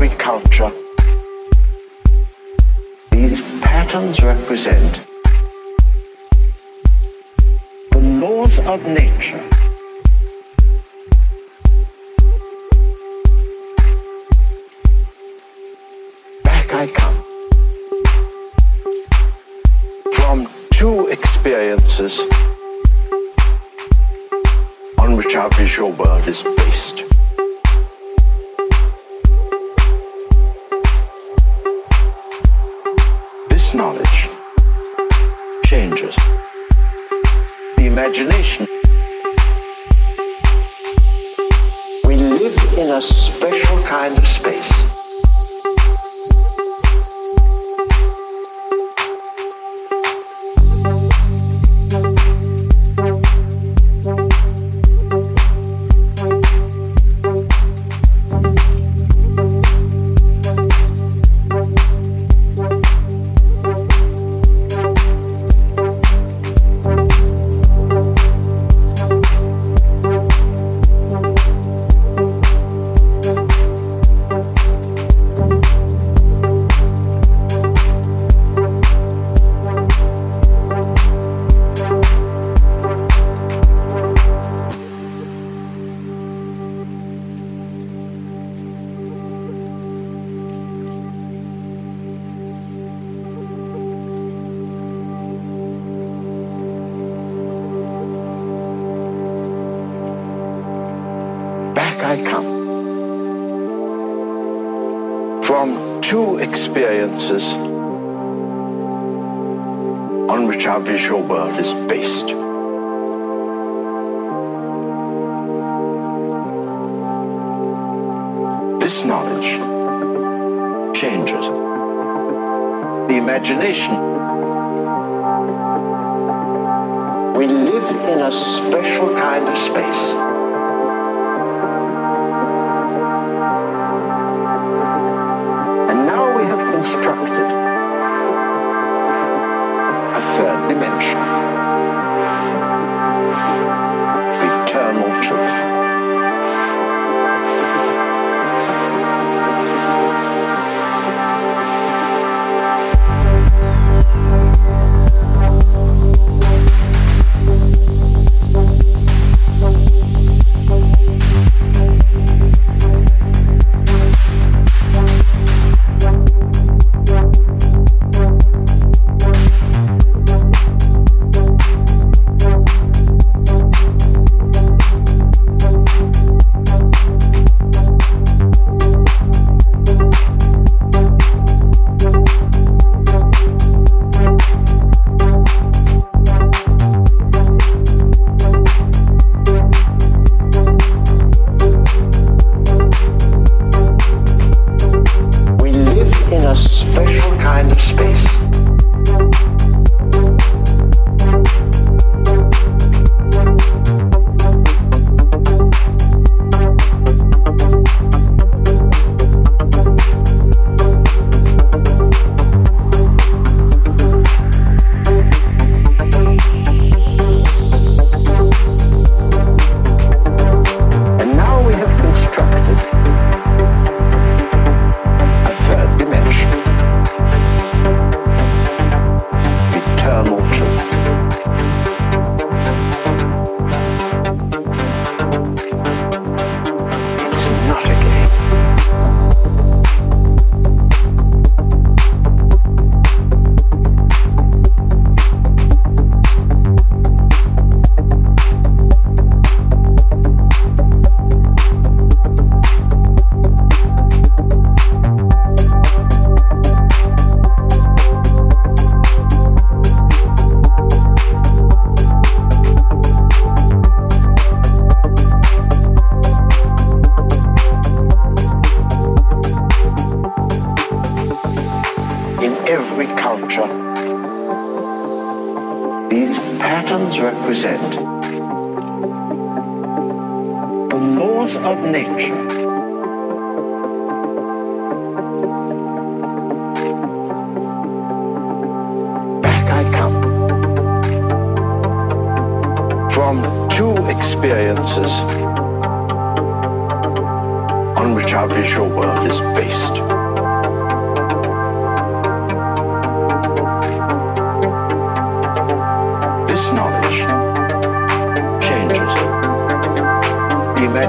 every culture, these patterns represent the laws of nature. Back I come from two experiences on which our visual world is based.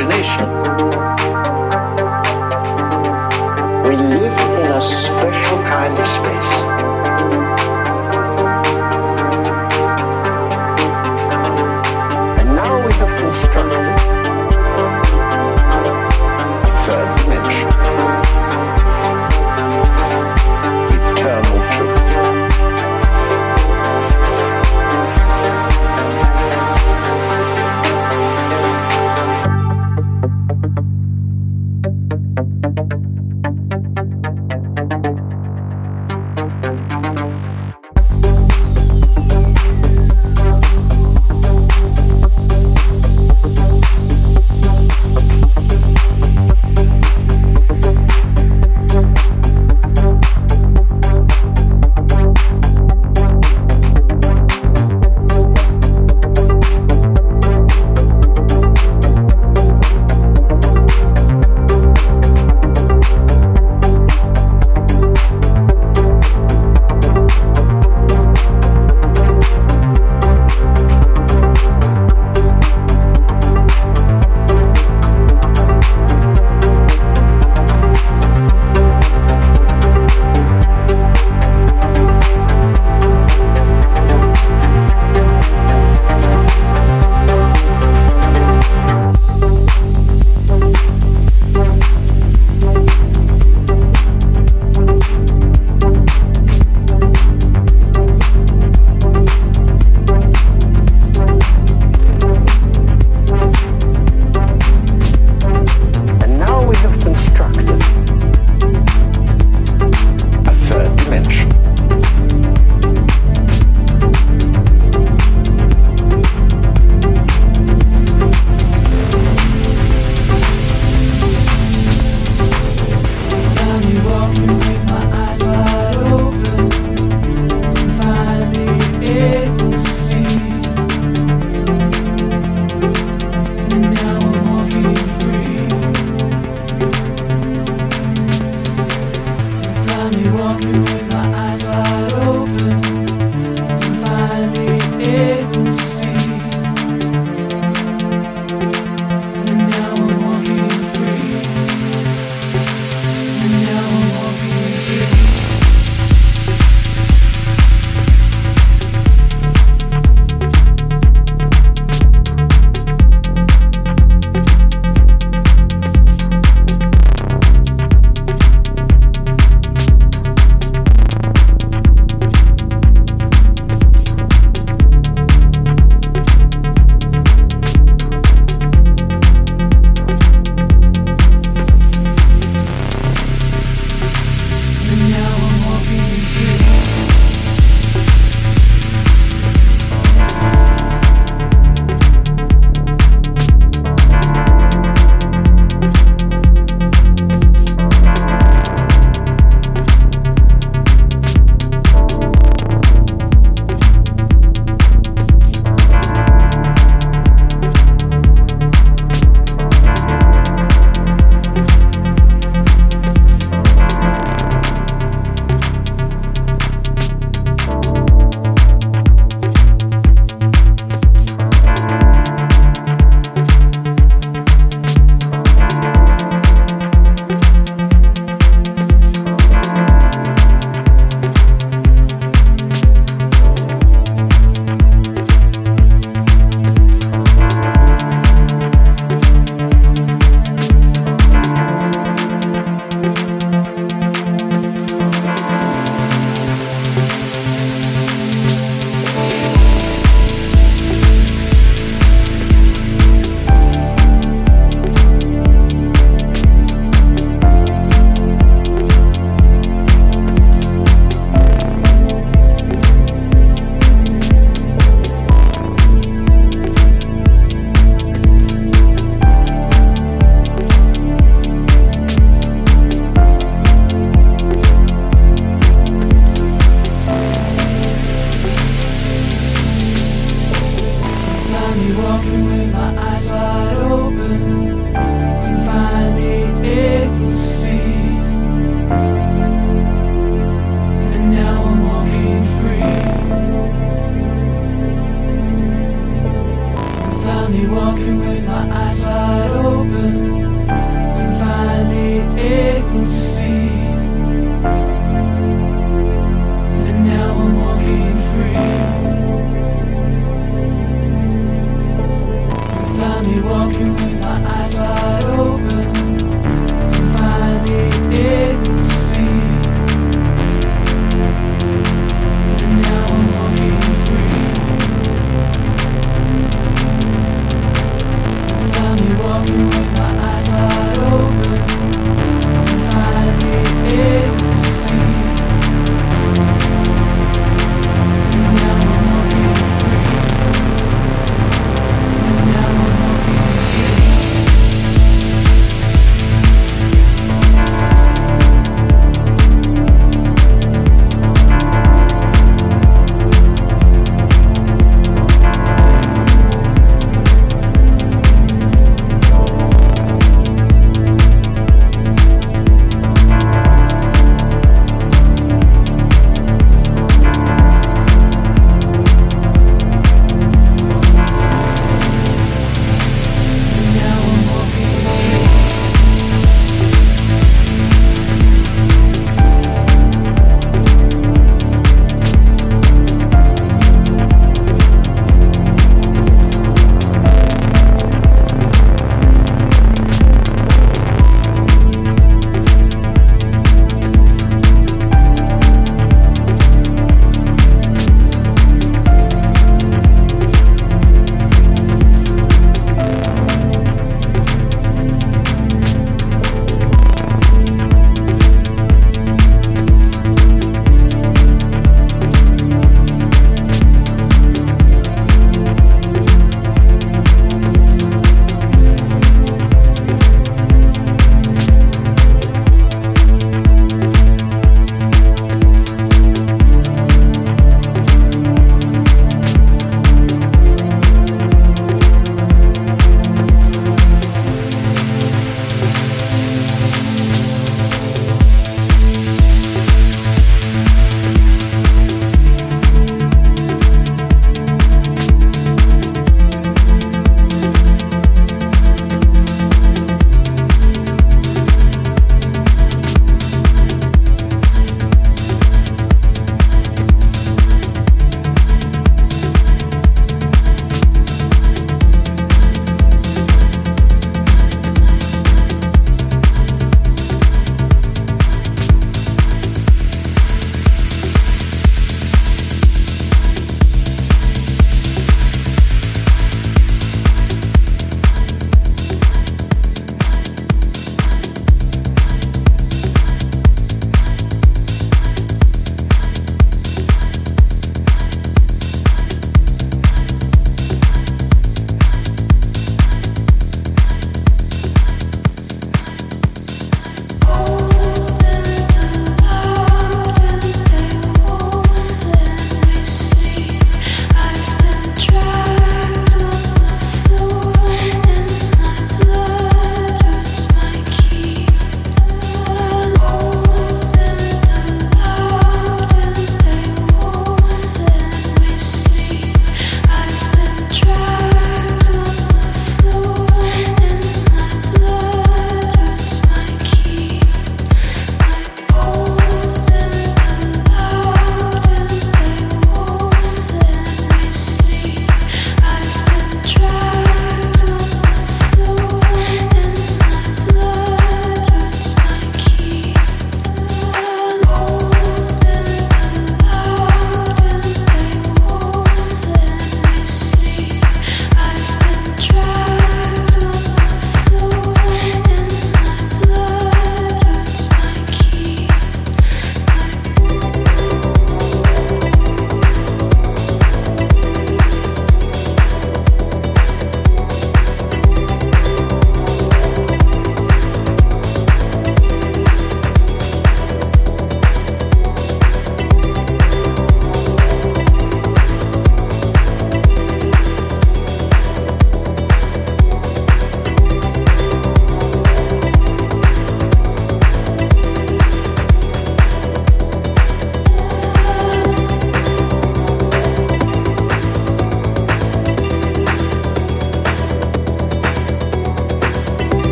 Imagination.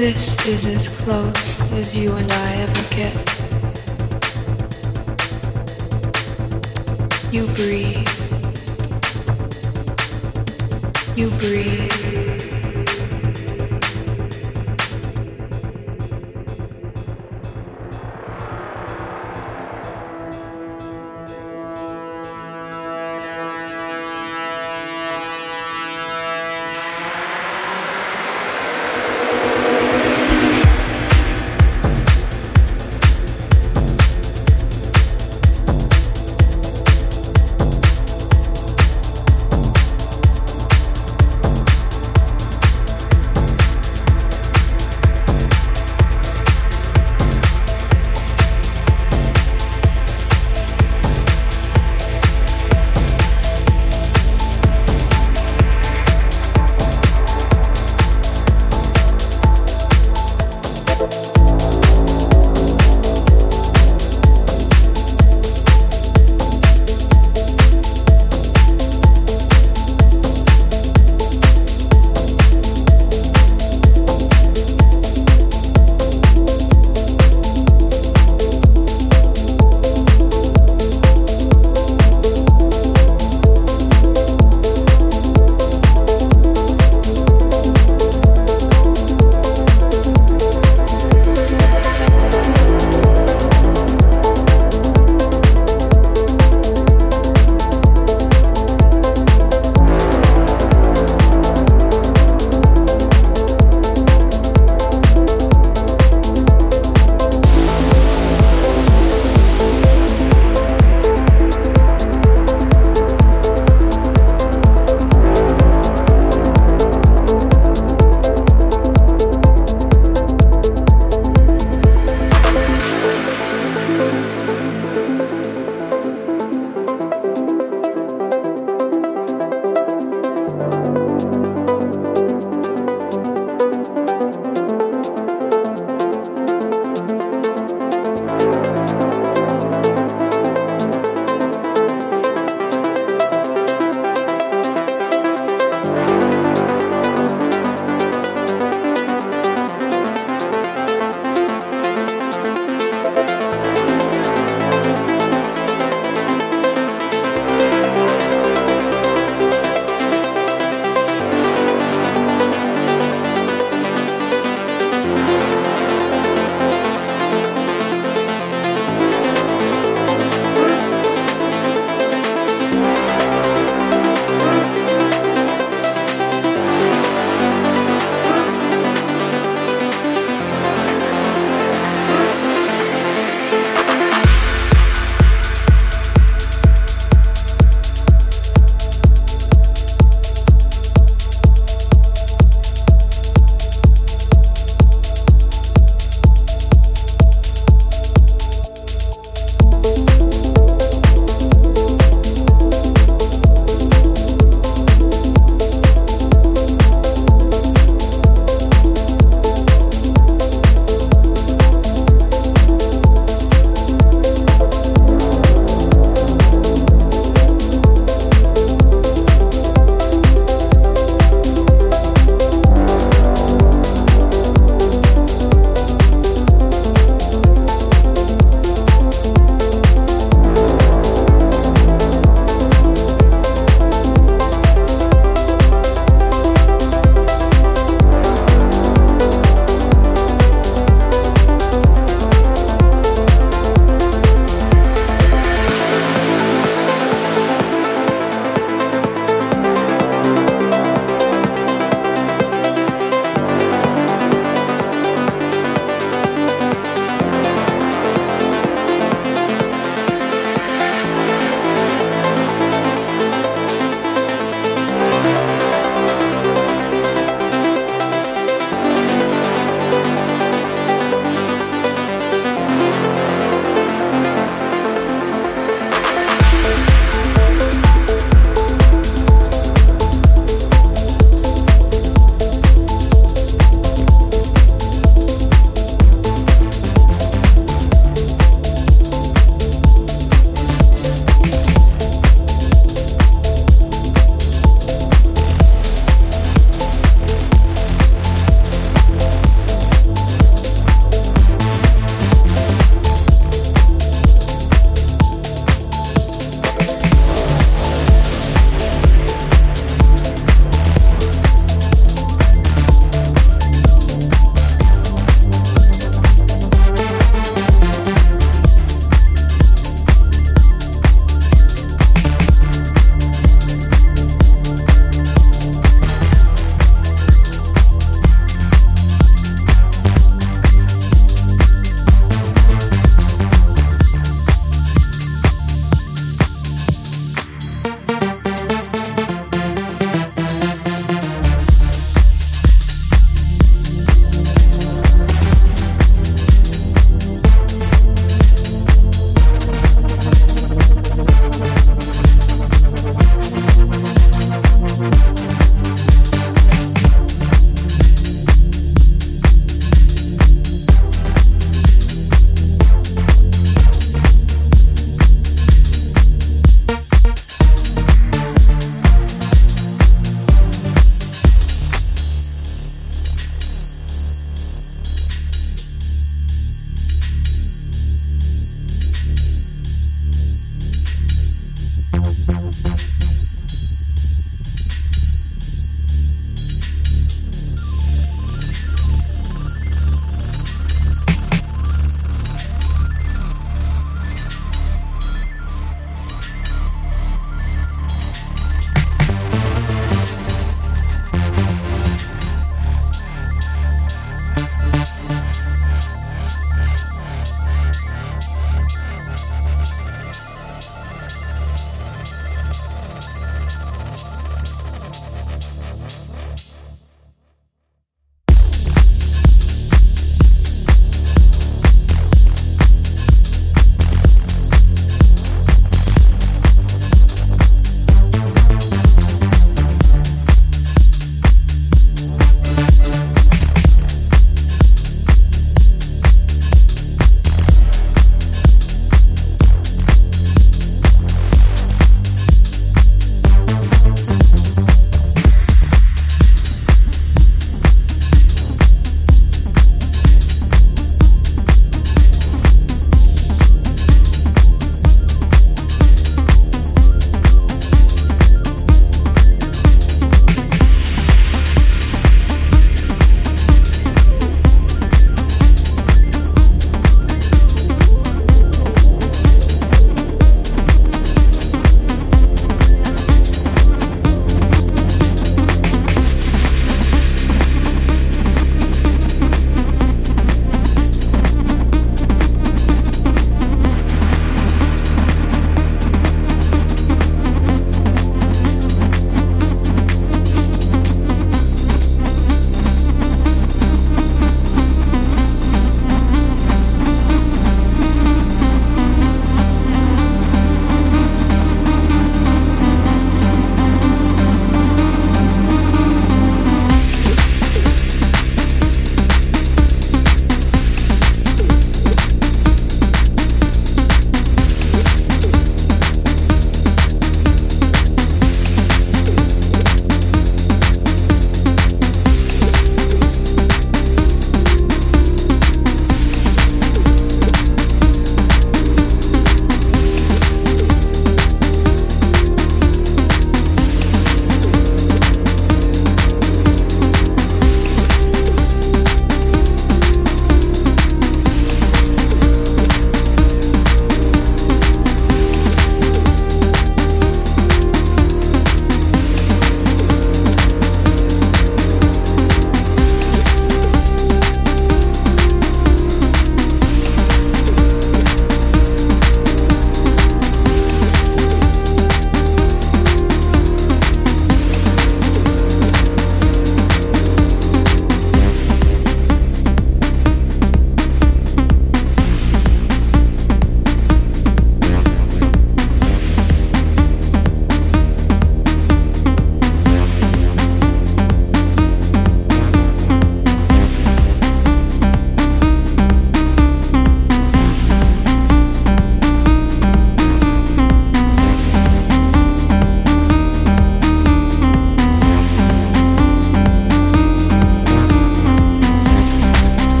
This is as close as you and I ever get. You breathe. You breathe.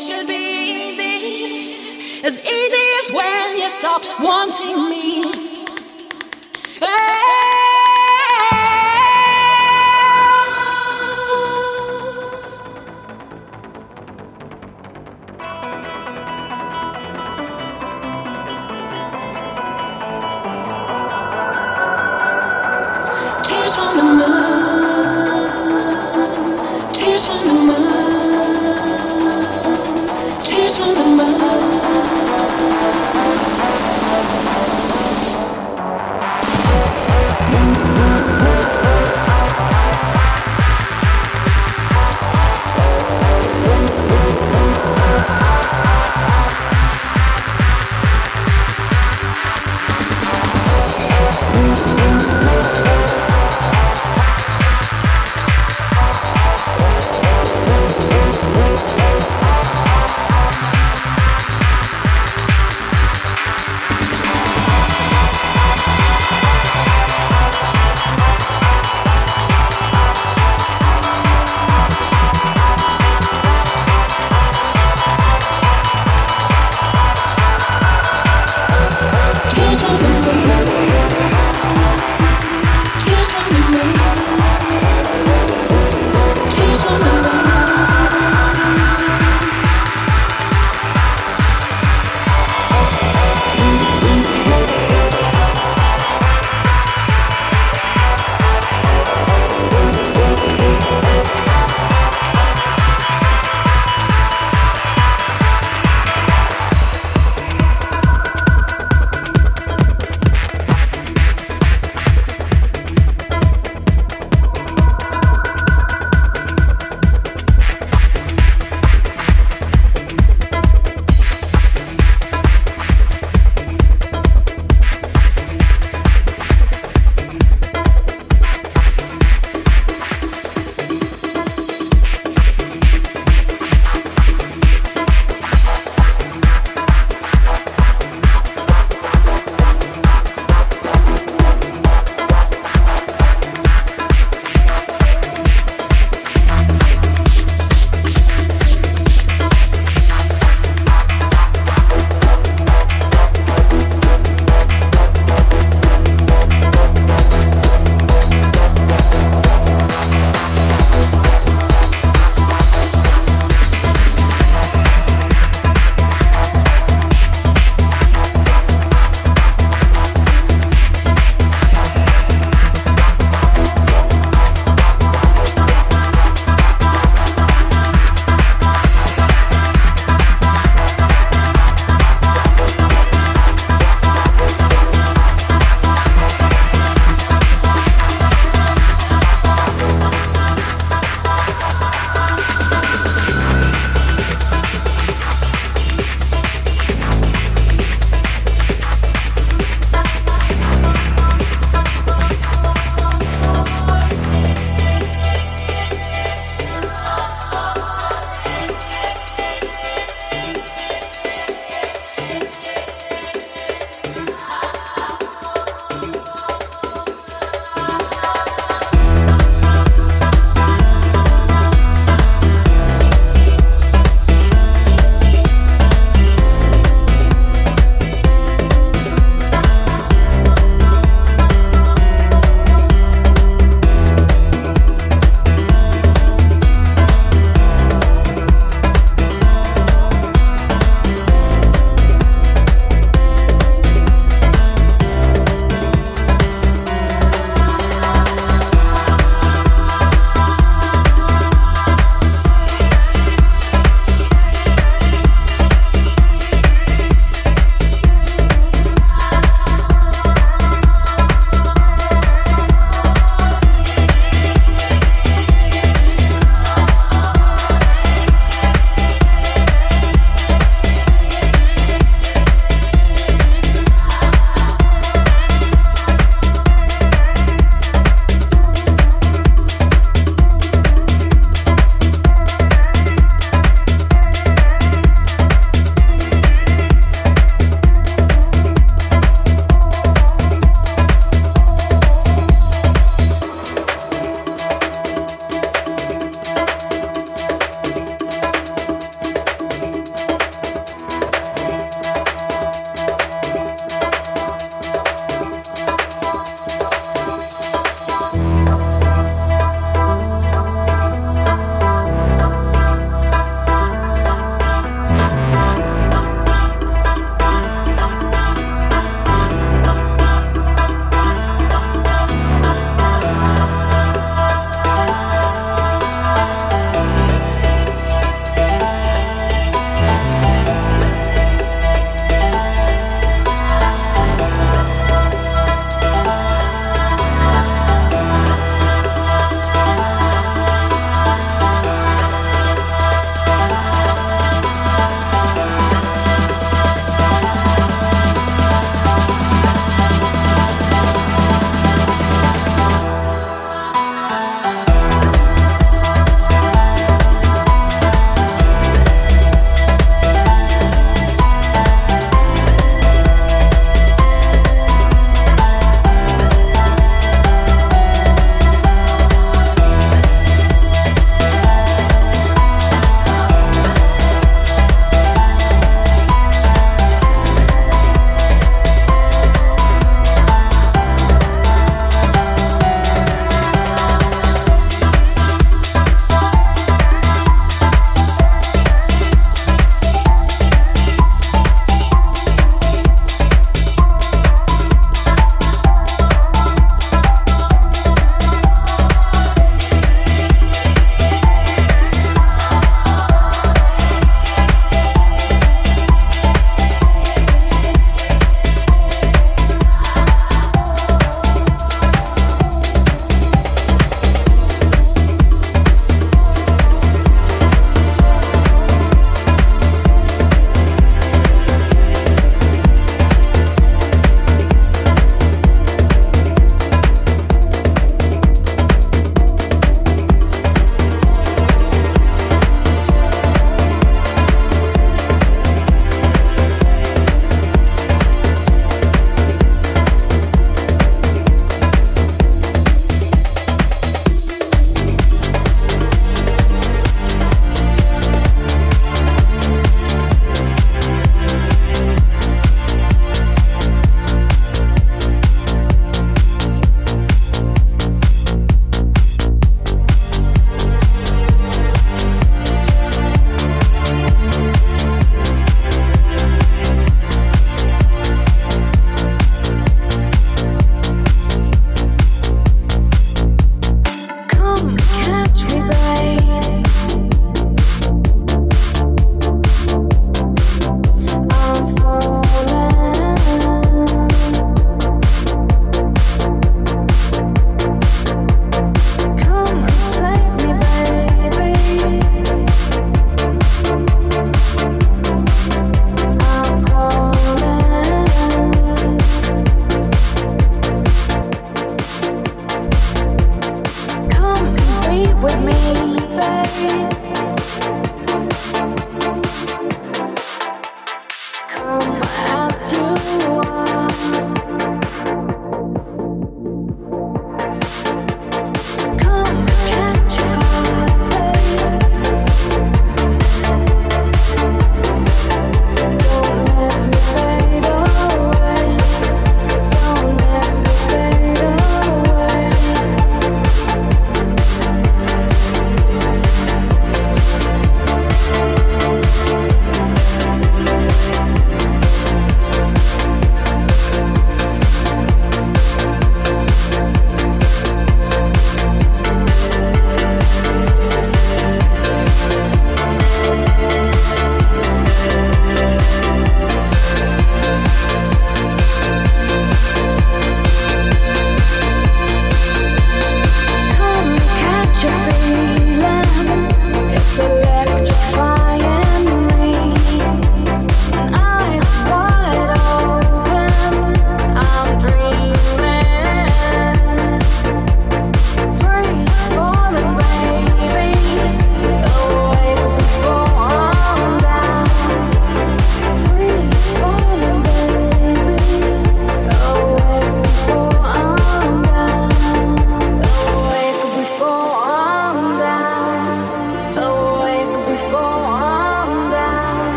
should be easy, as easy as when you stopped wanting me. Hey.